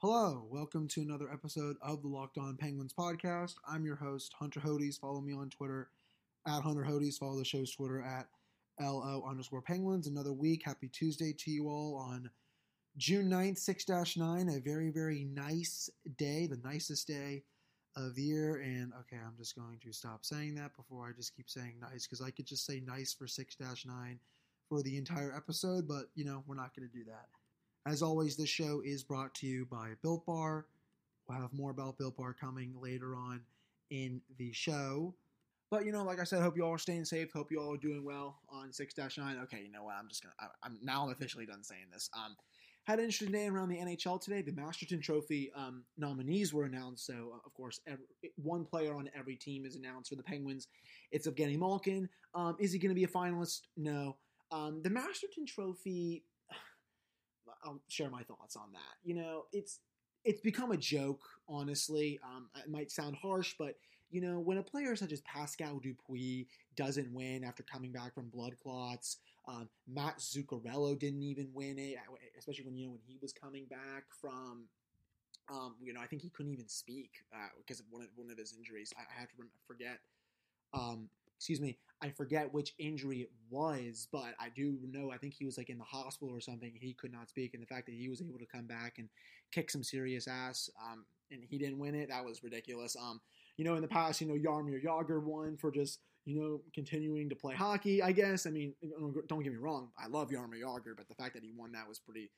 Hello, welcome to another episode of the Locked On Penguins podcast. I'm your host, Hunter Hodes. Follow me on Twitter at Hunter Hodes. Follow the show's Twitter at LO underscore Penguins. Another week. Happy Tuesday to you all on June 9th, 6 9. A very, very nice day, the nicest day of the year. And okay, I'm just going to stop saying that before I just keep saying nice because I could just say nice for 6 9 for the entire episode, but you know, we're not going to do that. As always, this show is brought to you by Built Bar. We'll have more about Built Bar coming later on in the show. But you know, like I said, hope you all are staying safe. Hope you all are doing well on six nine. Okay, you know what? I'm just gonna. I, am now I'm officially done saying this. Um, had an interesting day around the NHL today. The Masterton Trophy um, nominees were announced. So of course, every, one player on every team is announced for the Penguins. It's Evgeny Malkin. Um, is he going to be a finalist? No. Um, the Masterton Trophy. I'll share my thoughts on that. You know, it's it's become a joke. Honestly, um, it might sound harsh, but you know, when a player such as Pascal Dupuis doesn't win after coming back from blood clots, um, Matt Zuccarello didn't even win it, especially when you know when he was coming back from, um, you know, I think he couldn't even speak uh, because of one of one of his injuries. I, I have to forget. Um, excuse me, I forget which injury it was, but I do know I think he was like in the hospital or something. He could not speak, and the fact that he was able to come back and kick some serious ass, um, and he didn't win it, that was ridiculous. Um, you know, in the past, you know, Jaromir Jagr won for just, you know, continuing to play hockey, I guess. I mean, don't get me wrong, I love Jaromir Jagr, but the fact that he won that was pretty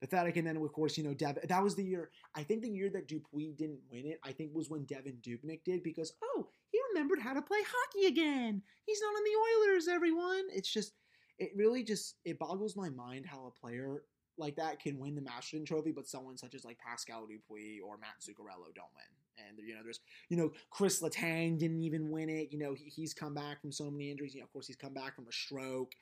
pathetic. And then, of course, you know, Dev, that was the year, I think the year that Dupuis didn't win it, I think was when Devin Dubnyk did because, oh, remembered how to play hockey again. He's not on the Oilers, everyone. It's just, it really just, it boggles my mind how a player like that can win the Masterton Trophy, but someone such as like Pascal Dupuis or Matt Zuccarello don't win. And you know, there's you know Chris Letang didn't even win it. You know, he, he's come back from so many injuries. You know, of course, he's come back from a stroke.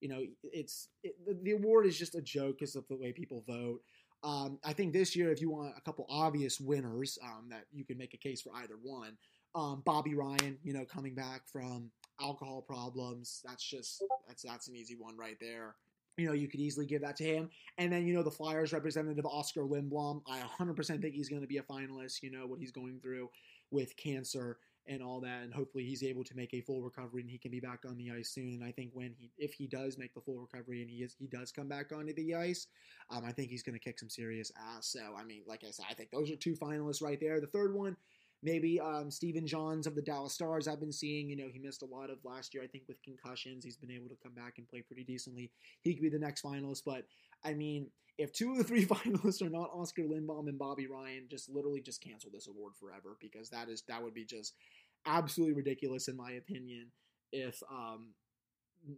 You know, it's it, the, award is just a joke because of the way people vote. Um, I think this year, if you want a couple obvious winners um, that you can make a case for either one, um, Bobby Ryan, you know, coming back from alcohol problems, that's just that's that's an easy one right there you know, you could easily give that to him. And then, you know, the Flyers representative, Oskar Lindblom, I 100% think he's going to be a finalist. You know, what he's going through with cancer and all that. And hopefully he's able to make a full recovery and he can be back on the ice soon. And I think when he, if he does make the full recovery and he is, he does come back onto the ice, um, I think he's going to kick some serious ass. So, I mean, like I said, I think those are two finalists right there. The third one, Maybe um, Stephen Johns of the Dallas Stars, I've been seeing, you know, he missed a lot of last year, I think, with concussions. He's been able to come back and play pretty decently. He could be the next finalist. But, I mean, if two of the three finalists are not Oskar Lindblom and Bobby Ryan, just literally just cancel this award forever because that is that would be just absolutely ridiculous in my opinion if um,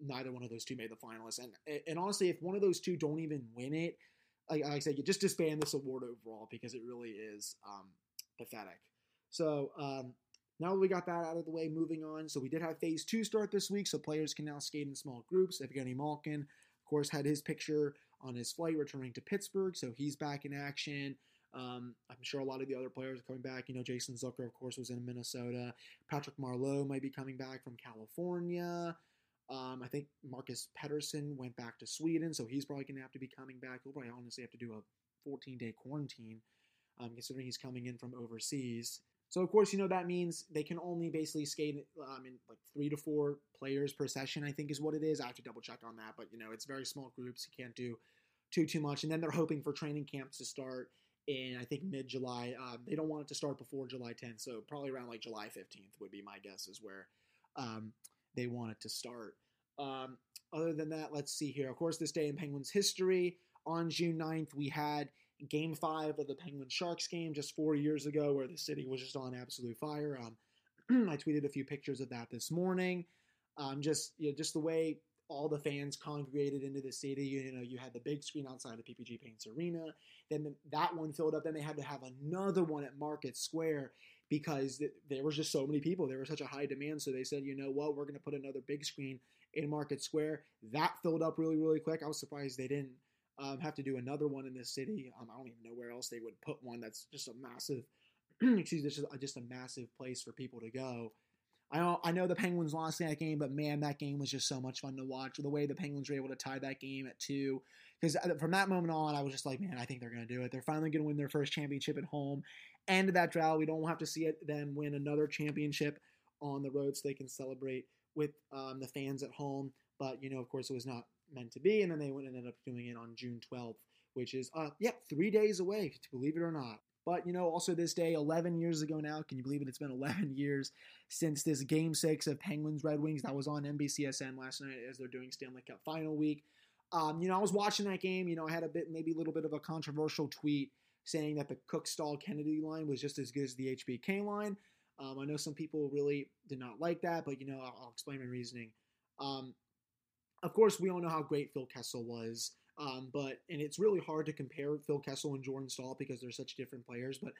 neither one of those two made the finalists. And and honestly, if one of those two don't even win it, like, like I said, you just disband this award overall because it really is um, pathetic. So um, now that we got that out of the way, moving on. So we did have phase two start this week, so players can now skate in small groups. Evgeny Malkin, of course, had his picture on his flight returning to Pittsburgh, so he's back in action. Um, I'm sure a lot of the other players are coming back. You know, Jason Zucker, of course, was in Minnesota. Patrick Marleau might be coming back from California. Um, I think Marcus Pettersson went back to Sweden, so he's probably going to have to be coming back. He'll probably honestly have to do a 14 day quarantine, um, considering he's coming in from overseas. So of course, you know that means they can only basically skate um, in like three to four players per session. I think is what it is. I have to double check on that, but you know it's very small groups. You can't do too too much. And then they're hoping for training camps to start in I think mid July. Um, they don't want it to start before July 10th, so probably around like July 15th would be my guess is where um, they want it to start. Um, other than that, let's see here. Of course, this day in Penguins history on June 9th, we had game five of the Penguin Sharks game just four years ago, where the city was just on absolute fire. Um, I tweeted a few pictures of that this morning. Um, just you know, just the way all the fans congregated into the city. You know, you had the big screen outside of PPG Paints Arena. Then that one filled up. Then they had to have another one at Market Square because there was just so many people. There was such a high demand. So they said, you know what, we're going to put another big screen in Market Square. That filled up really, really quick. I was surprised they didn't um, have to do another one in this city. Um, I don't even know where else they would put one. That's just a massive, excuse me, just a, just a massive place for people to go. I know, I know the Penguins lost that game, but man, that game was just so much fun to watch. The way the Penguins were able to tie that game at two, because uh, from that moment on, I was just like, man, I think they're going to do it. They're finally going to win their first championship at home. End of that drought. We don't have to see it, them win another championship on the road so they can celebrate with um, the fans at home. But you know, of course, it was not meant to be, and then they ended up doing it on June 12th, which is uh, yep, three days away, believe it or not. But, you know, also this day, 11 years ago now, can you believe it? It's been 11 years since this game six of Penguins Red Wings that was on NBCSN last night as they're doing Stanley Cup final week. Um, you know, I was watching that game. You know, I had a bit, maybe a little bit of a controversial tweet saying that the Cooke Staal Kennedy line was just as good as the HBK line. Um, I know some people really did not like that, but, you know, I'll, I'll explain my reasoning. Um, of course, we all know how great Phil Kessel was. Um, but and it's really hard to compare Phil Kessel and Jordan Staal because they're such different players. But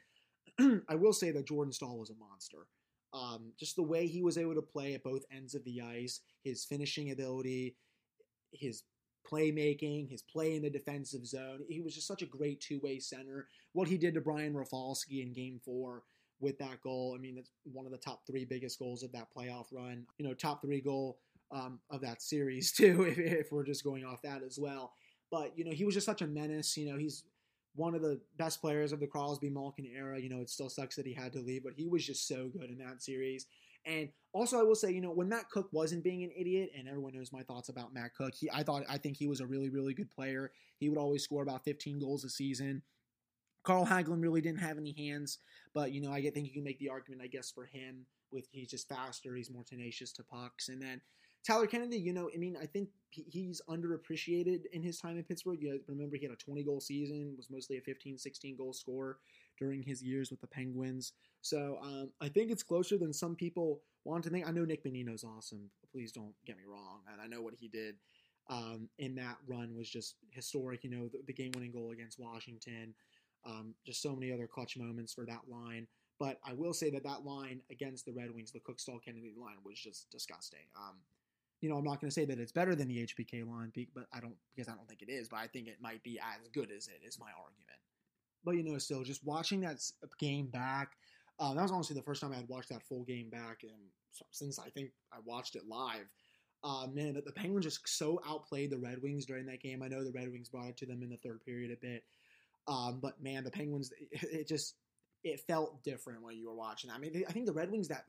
I will say that Jordan Staal was a monster. Um, just the way he was able to play at both ends of the ice, his finishing ability, his playmaking, his play in the defensive zone. He was just such a great two way center. What he did to Brian Rafalski in Game Four with that goal, I mean, that's one of the top three biggest goals of that playoff run. You know, top three goal um, of that series too, if, if we're just going off that as well. But you know, he was just such a menace. You know, he's one of the best players of the Crosby Malkin era. You know, it still sucks that he had to leave, but he was just so good in that series. And also, I will say, you know, when Matt Cooke wasn't being an idiot, and everyone knows my thoughts about Matt Cooke, he, I thought, I think he was a really, really good player. He would always score about 15 goals a season. Carl Hagelin really didn't have any hands, but you know, I think you can make the argument, I guess, for him with he's just faster, he's more tenacious to pucks, and then Tyler Kennedy, you know, I mean, I think he's underappreciated in his time in Pittsburgh. You remember he had a 20 goal season, was mostly a 15, 16 goal scorer during his years with the Penguins. So um, I think it's closer than some people want to think. I know Nick Bonino's awesome. Please don't get me wrong. And I know what he did um, in that run was just historic. You know, the, the game winning goal against Washington, um, just so many other clutch moments for that line. But I will say that that line against the Red Wings, the Cooke Staal Kennedy line, was just disgusting. Um, you know, I'm not going to say that it's better than the HBK line, but I don't because I don't think it is. But I think it might be as good as it is my argument. But you know, still just watching that game back, um, that was honestly the first time I had watched that full game back, and since I think I watched it live. Uh, man, the, the Penguins just so outplayed the Red Wings during that game. I know the Red Wings brought it to them in the third period a bit, um, but man, the Penguins, it, it just it felt different when you were watching. I mean, I think the Red Wings that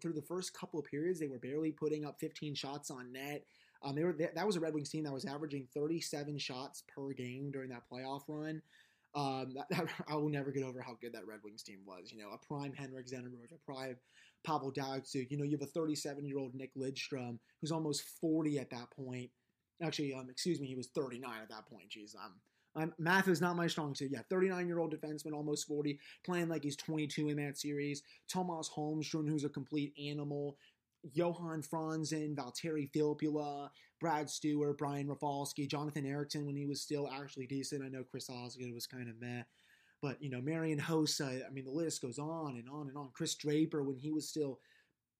through the first couple of periods, they were barely putting up 15 shots on net. Um, they were that was a Red Wings team that was averaging 37 shots per game during that playoff run. Um, that, that, I will never get over how good that Red Wings team was. You know, a prime Henrik Zetterberg, a prime Pavel Datsyuk. You know, you have a 37 year old Nick Lidstrom who's almost 40 at that point. Actually, um, excuse me, he was 39 at that point. Jeez, I'm math is not my strong suit. Yeah, 39 year old defenseman, almost 40, playing like he's 22 in that series. Tomas Holmstrom, who's a complete animal. Johan Franzen, Valtteri Filppula, Brad Stuart, Brian Rafalski, Jonathan Ericsson when he was still actually decent. I know Chris Osgood was kind of meh. But, you know, Marian Hossa, I mean, the list goes on and on and on. Chris Draper when he was still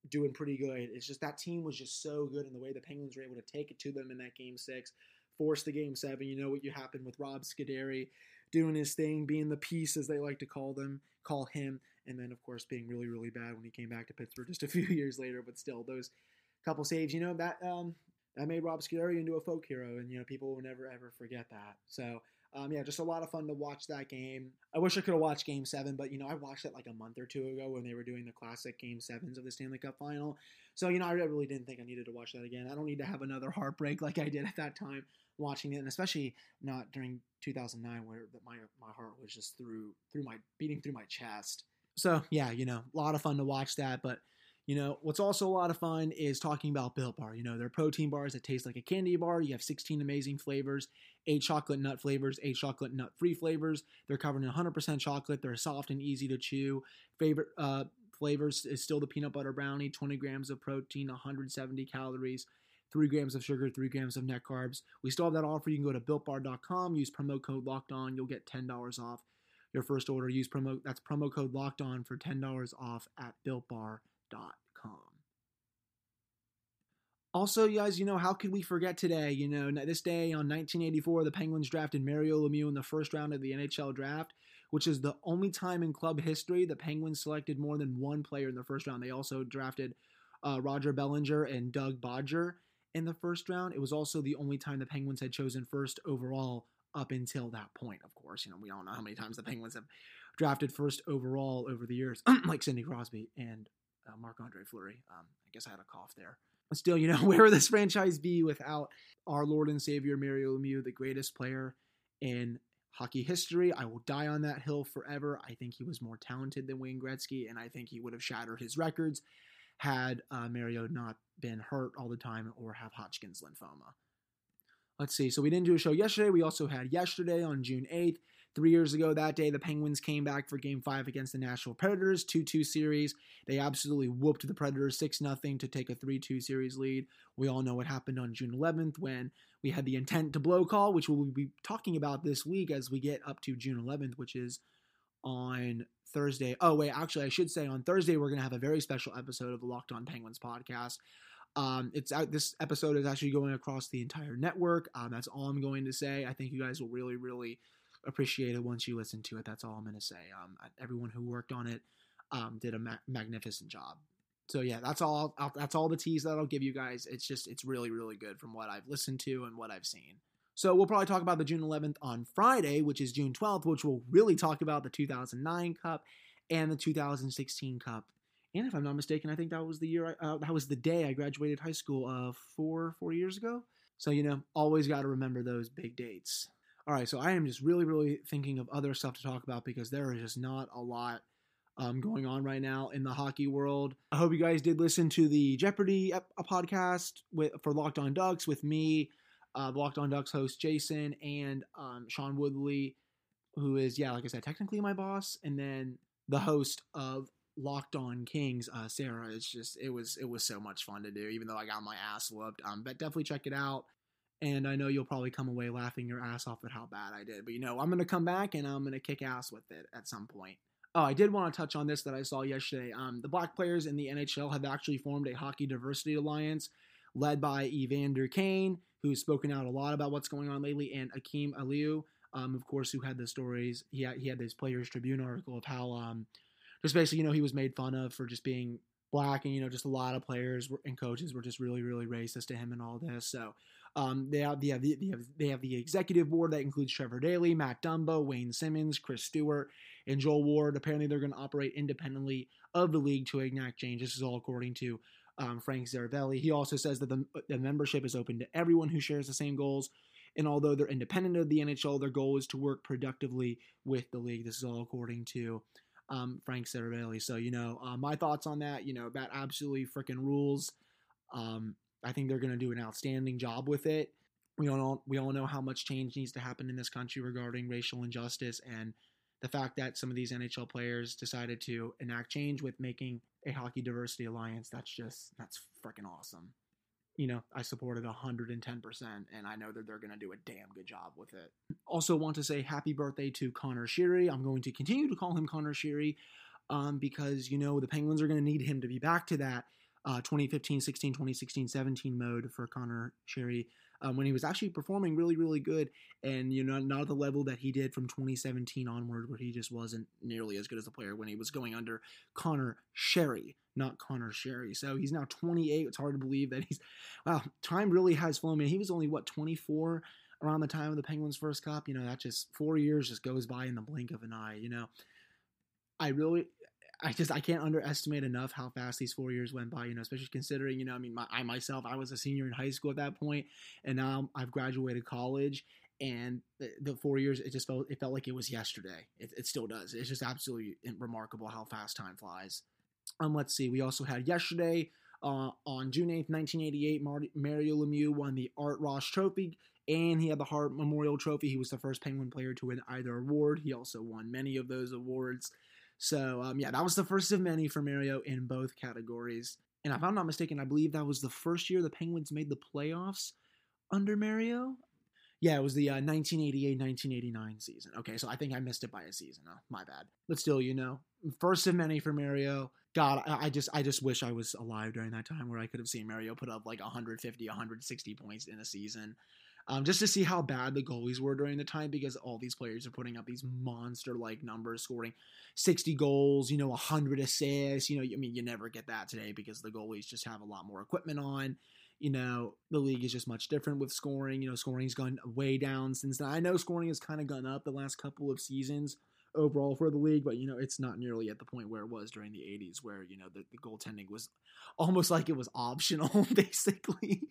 doing pretty good. It's just that team was just so good, and the way the Penguins were able to take it to them in that game six force the game seven. You know what you happened with Rob Scuderi doing his thing, being the piece as they like to call them, call him, and then of course being really really bad when he came back to Pittsburgh just a few years later. But still, those couple saves, you know that um, that made Rob Scuderi into a folk hero, and you know people will never ever forget that. So. Um, yeah, just a lot of fun to watch that game. I wish I could have watched Game Seven, but you know I watched it like a month or two ago when they were doing the classic Game Sevens of the Stanley Cup Final. So you know I really didn't think I needed to watch that again. I don't need to have another heartbreak like I did at that time watching it, and especially not during 2009 where my my heart was just through through my beating through my chest. So yeah, you know, a lot of fun to watch that, but. You know, what's also a lot of fun is talking about Built Bar. You know, they're protein bars that taste like a candy bar. You have 16 amazing flavors, eight chocolate nut flavors, eight chocolate nut free flavors. They're covered in 100% chocolate. They're soft and easy to chew. Favorite uh, flavors is still the peanut butter brownie, 20 grams of protein, 170 calories three grams of sugar, three grams of net carbs. We still have that offer. You can go to builtbar.com, use promo code locked on. You'll get $10 off your first order. Use promo that's promo code locked on for $10 off at builtbar.com. Also, you guys, you know, how could we forget today? You know, this day on 1984, the Penguins drafted Mario Lemieux in the first round of the NHL draft, which is the only time in club history the Penguins selected more than one player in the first round. They also drafted uh, Roger Belanger and Doug Bodger in the first round. It was also the only time the Penguins had chosen first overall up until that point, of course. You know, we don't know how many times the Penguins have drafted first overall over the years, like Sidney Crosby and uh, Marc Andre Fleury. Um, I guess I had a cough there. But still, you know, where would this franchise be without our Lord and Savior Mario Lemieux, the greatest player in hockey history? I will die on that hill forever. I think he was more talented than Wayne Gretzky, and I think he would have shattered his records had uh, Mario not been hurt all the time or have Hodgkin's lymphoma. Let's see. So we didn't do a show yesterday. We also had yesterday on June 8th. Three years ago that day, the Penguins came back for game five against the Nashville Predators, 2 2 series. They absolutely whooped the Predators 6 0 to take a 3 2 series lead. We all know what happened on June 11th when we had the intent to blow call, which we'll be talking about this week as we get up to June 11th, which is on Thursday. Oh, wait, actually, I should say on Thursday, we're going to have a very special episode of the Locked On Penguins podcast. Um, it's out. This episode is actually going across the entire network. Um, that's all I'm going to say. I think you guys will really, really appreciate it once you listen to it. That's all I'm going to say. Um, everyone who worked on it um, did a ma- magnificent job. So yeah, that's all. I'll, that's all the tease that I'll give you guys. It's just it's really, really good from what I've listened to and what I've seen. So we'll probably talk about the June 11th on Friday, which is June 12th, which we'll really talk about the 2009 Cup and the 2016 Cup. And if I'm not mistaken, I think that was the year, I, uh, that was the day I graduated high school uh, four four years ago. So you know, always got to remember those big dates. All right, so I am just really, really thinking of other stuff to talk about because there is just not a lot um, going on right now in the hockey world. I hope you guys did listen to the Jeopardy ep- podcast with for Locked On Ducks with me, uh, Locked On Ducks host Jason and um, Sean Woodley, who is yeah, like I said, technically my boss, and then the host of Locked On Kings, uh, Sarah. It's just it was it was so much fun to do, even though I got my ass whooped. Um, but definitely check it out. And I know you'll probably come away laughing your ass off at how bad I did. But you know, I'm gonna come back and I'm gonna kick ass with it at some point. Oh, I did want to touch on this that I saw yesterday. Um, the black players in the NHL have actually formed a hockey diversity alliance led by Evander Kane, who's spoken out a lot about what's going on lately, and Akim Aliu, um, of course, who had the stories. He had, he had this Players Tribune article of how um, just basically, you know, he was made fun of for just being black, and you know, just a lot of players and coaches were just really, really racist to him and all this. So um, they have, they have the, they have they have the executive board that includes Trevor Daley, Matt Dumba, Wayne Simmonds, Chris Stewart, and Joel Ward. Apparently, they're going to operate independently of the league to enact change. This is all according to um, Frank Seravalli. He also says that the, the membership is open to everyone who shares the same goals. And although they're independent of the NHL, their goal is to work productively with the league. This is all according to um, Frank Seravalli. So, you know, uh, my thoughts on that, you know, that absolutely freaking rules. Um, I think they're going to do an outstanding job with it. We all we all know how much change needs to happen in this country regarding racial injustice and the fact that some of these NHL players decided to enact change with making a hockey diversity alliance. That's just that's freaking awesome. You know, I supported 110%, and I know that they're going to do a damn good job with it. Also, want to say happy birthday to Connor Sheary. I'm going to continue to call him Connor Sheary um, because, you know, the Penguins are going to need him to be back to that uh, 2015 16, 2016 17 mode for Connor Sheary um, when he was actually performing really, really good, and you know, not at the level that he did from 2017 onward, where he just wasn't nearly as good as a player when he was going under Connor Sherry, not Connor Sherry. So he's now 28. It's hard to believe that he's wow. Time really has flown. I mean, he was only what 24 around the time of the Penguins' first cup. You know, that just four years just goes by in the blink of an eye. You know, I really I just I can't underestimate enough how fast these four years went by. You know, especially considering you know I mean my, I myself I was a senior in high school at that point, and now I've graduated college. And the, four years, it just felt it felt like it was yesterday. It, it still does. It's just absolutely remarkable how fast time flies. Um, let's see. We also had yesterday uh, on June 8th, 1988, Mario Lemieux won the Art Ross Trophy, and he had the Hart Memorial Trophy. He was the first Penguin player to win either award. He also won many of those awards. So um, yeah, that was the first of many for Mario in both categories. And if I'm not mistaken, I believe that was the first year the Penguins made the playoffs under Mario. Yeah, it was the uh, 1988-1989 season. Okay, so I think I missed it by a season. Oh, my bad. But still, you know, first of many for Mario. God, I, I just I just wish I was alive during that time where I could have seen Mario put up like 150, 160 points in a season. Um, just to see how bad the goalies were during the time because all these players are putting up these monster like numbers, scoring 60 goals, you know, 100 assists. You know, I mean, you never get that today because the goalies just have a lot more equipment on. You know, the league is just much different with scoring. You know, scoring's gone way down since then. I know scoring has kind of gone up the last couple of seasons overall for the league, but you know it's not nearly at the point where it was during the 80s, where you know the, the goaltending was almost like it was optional, basically.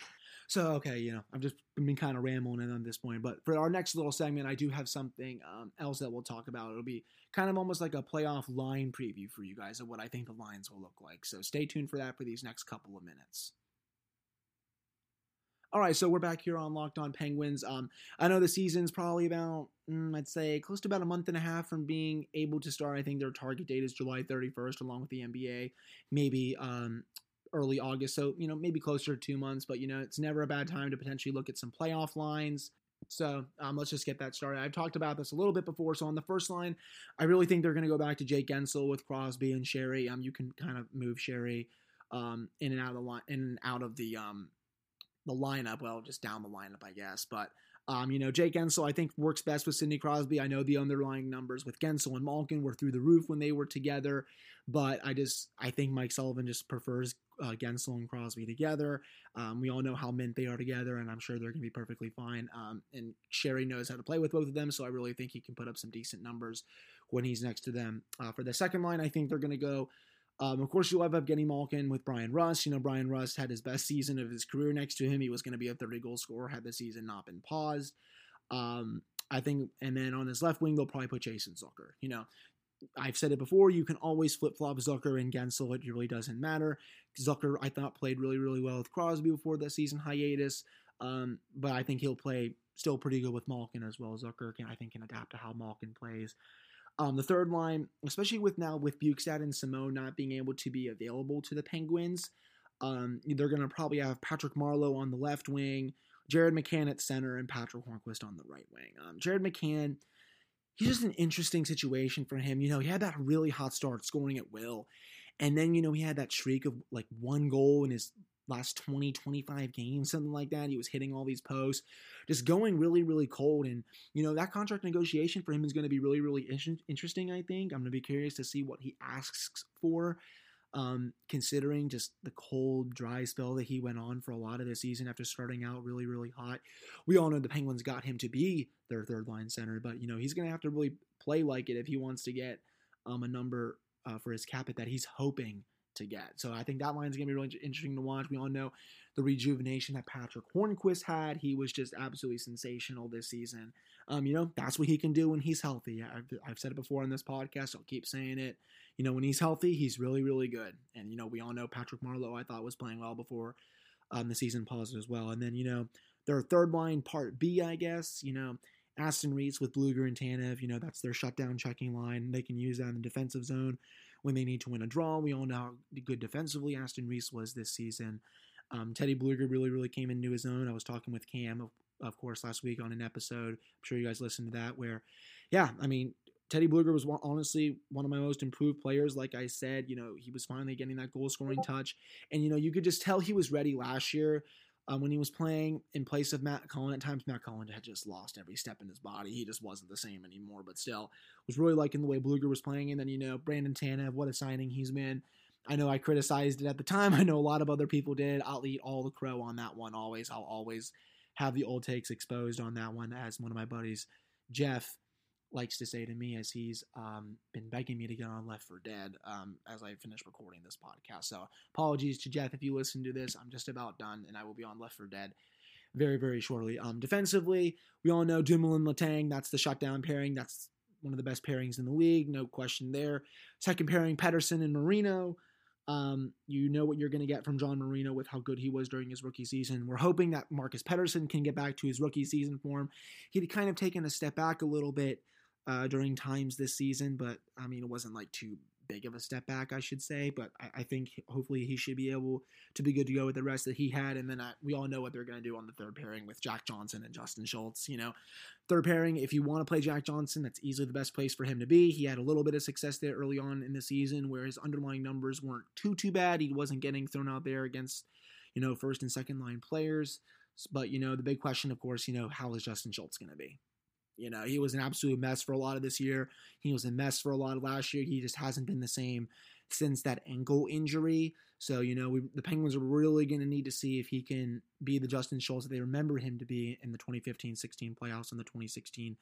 So okay, you know I've just been kind of rambling in on this point, but for our next little segment, I do have something um, else that we'll talk about. It'll be kind of almost like a playoff line preview for you guys of what I think the lines will look like. So stay tuned for that for these next couple of minutes. All right, so we're back here on Locked On Penguins. Um, I know the season's probably about, mm, I'd say, close to about a month and a half from being able to start. I think their target date is July 31st, along with the NBA, maybe um, early August. So, you know, maybe closer to two months, but, you know, it's never a bad time to potentially look at some playoff lines. So um, let's just get that started. I've talked about this a little bit before. So on the first line, I really think they're going to go back to Jake Guentzel with Crosby and Sherry. Um, you can kind of move Sherry um, in and out of the line, in and out of the um, the lineup. Well, just down the lineup, I guess. But um, you know, Jake Guentzel, I think works best with Sidney Crosby. I know the underlying numbers with Guentzel and Malkin were through the roof when they were together, but I just I think Mike Sullivan just prefers uh, Guentzel and Crosby together. Um, we all know how mint they are together, and I'm sure they're going to be perfectly fine. Um, and Sherry knows how to play with both of them, so I really think he can put up some decent numbers when he's next to them. Uh, for the second line, I think they're going to go um, of course, you'll have Evgeny Malkin with Brian Rust. You know, Brian Rust had his best season of his career next to him. He was going to be a 30 goal scorer had the season not been paused. Um, I think, and then on his left wing, they'll probably put Jason Zucker. You know, I've said it before, you can always flip flop Zucker and Guentzel. It really doesn't matter. Zucker, I thought, played really, really well with Crosby before the season hiatus. Um, but I think he'll play still pretty good with Malkin as well. Zucker can, I think, can adapt to how Malkin plays. Um, the third line, especially with now with Bjugstad and Simon not being able to be available to the Penguins, um, they're going to probably have Patrick Marleau on the left wing, Jared McCann at center, and Patrick Hornqvist on the right wing. Um, Jared McCann, he's just an interesting situation for him. You know, he had that really hot start scoring at will. And then, you know, he had that streak of like one goal in his last 20, 25 games, something like that. He was hitting all these posts, just going really, really cold. And, you know, that contract negotiation for him is going to be really, really interesting, I think. I'm going to be curious to see what he asks for, um, considering just the cold, dry spell that he went on for a lot of the season after starting out really, really hot. We all know the Penguins got him to be their third line center, but, you know, he's going to have to really play like it if he wants to get um, a number uh, for his cap that he's hoping to get. So I think that line is going to be really interesting to watch. We all know the rejuvenation that Patrick Hornqvist had. He was just absolutely sensational this season. Um, you know, that's what he can do when he's healthy. I've, I've said it before on this podcast. I'll keep saying it. You know, when he's healthy, he's really, really good. And, you know, we all know Patrick Marleau, I thought, was playing well before um, the season paused as well. And then, you know, their third line, part B, I guess, you know, Aston Reese with Blueger and Tanev, you know, that's their shutdown checking line. They can use that in the defensive zone when they need to win a draw. We all know how good defensively Aston Reese was this season. Um, Teddy Blueger really, really came into his own. I was talking with Cam, of, of course, last week on an episode. I'm sure you guys listened to that, where, yeah, I mean, Teddy Blueger was honestly one of my most improved players. Like I said, you know, he was finally getting that goal scoring touch. And, you know, you could just tell he was ready last year um, when he was playing in place of Matt Cullen. At times, Matt Cullen had just lost every step in his body. He just wasn't the same anymore. But still, was really liking the way Blueger was playing. And then you know Brandon Tanev, what a signing he's been. I know I criticized it at the time. I know a lot of other people did. I'll eat all the crow on that one. Always, I'll always have the old takes exposed on that one. As one of my buddies, Jeff, likes to say to me as he's um, been begging me to get on Left for Dead um, as I finish recording this podcast. So apologies to Jeff if you listen to this. I'm just about done, and I will be on Left for Dead very very shortly. Um, defensively, we all know Dumoulin Letang. That's the shutdown pairing. That's one of the best pairings in the league, no question there. Second pairing, Pettersson and Marino. Um, you know what you're going to get from John Marino with how good he was during his rookie season. We're hoping that Marcus Pettersson can get back to his rookie season form. He'd kind of taken a step back a little bit uh, during times this season, but I mean, it wasn't like too big of a step back, I should say. But I, I think hopefully he should be able to be good to go with the rest that he had. And then I, we all know what they're going to do on the third pairing with Jack Johnson and Justin Schultz. You know, third pairing, if you want to play Jack Johnson, that's easily the best place for him to be. He had a little bit of success there early on in the season where his underlying numbers weren't too, too bad. He wasn't getting thrown out there against, you know, first and second line players. But, you know, the big question, of course, you know, how is Justin Schultz going to be? You know, he was an absolute mess for a lot of this year. He was a mess for a lot of last year. He just hasn't been the same since that ankle injury. So, you know, we, the Penguins are really going to need to see if he can be the Justin Schultz that they remember him to be in the 2015 16 playoffs and the 2016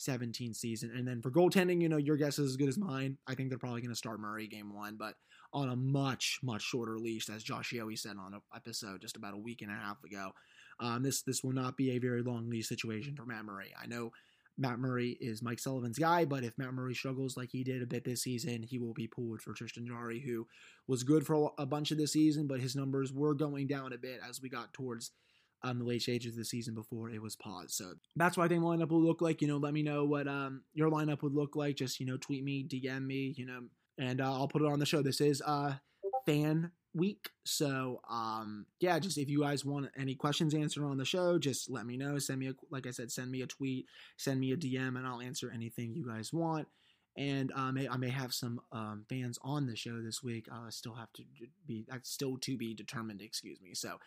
17 season. And then for goaltending, you know, your guess is as good as mine. I think they're probably going to start Murray game one, but on a much, much shorter leash, as Josh Yohe said on an episode just about a week and a half ago. Um, this this will not be a very long leash situation for Matt Murray. I know Matt Murray is Mike Sullivan's guy, but if Matt Murray struggles like he did a bit this season, he will be pulled for Tristan Jarry, who was good for a bunch of this season, but his numbers were going down a bit as we got towards um, the late stages of the season before it was paused. So that's what I think lineup will look like. You know, let me know what um, your lineup would look like. Just you know, tweet me, DM me, you know, and uh, I'll put it on the show. This is uh, fan week. So um, yeah, just if you guys want any questions answered on the show, just let me know. Send me a like I said, send me a tweet, send me a DM, and I'll answer anything you guys want and uh, may, I may have some um, fans on the show this week. Uh, still have to be that's still to be determined. Excuse me. So,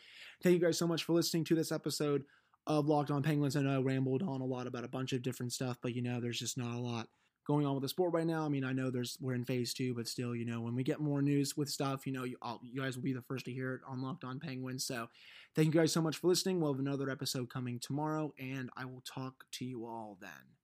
thank you guys so much for listening to this episode of Locked On Penguins. I know I rambled on a lot about a bunch of different stuff, but you know, there's just not a lot going on with the sport right now. I mean, I know there's we're in phase two, but still, you know, when we get more news with stuff, you know, you, you guys will be the first to hear it on Locked On Penguins. So, thank you guys so much for listening. We'll have another episode coming tomorrow, and I will talk to you all then.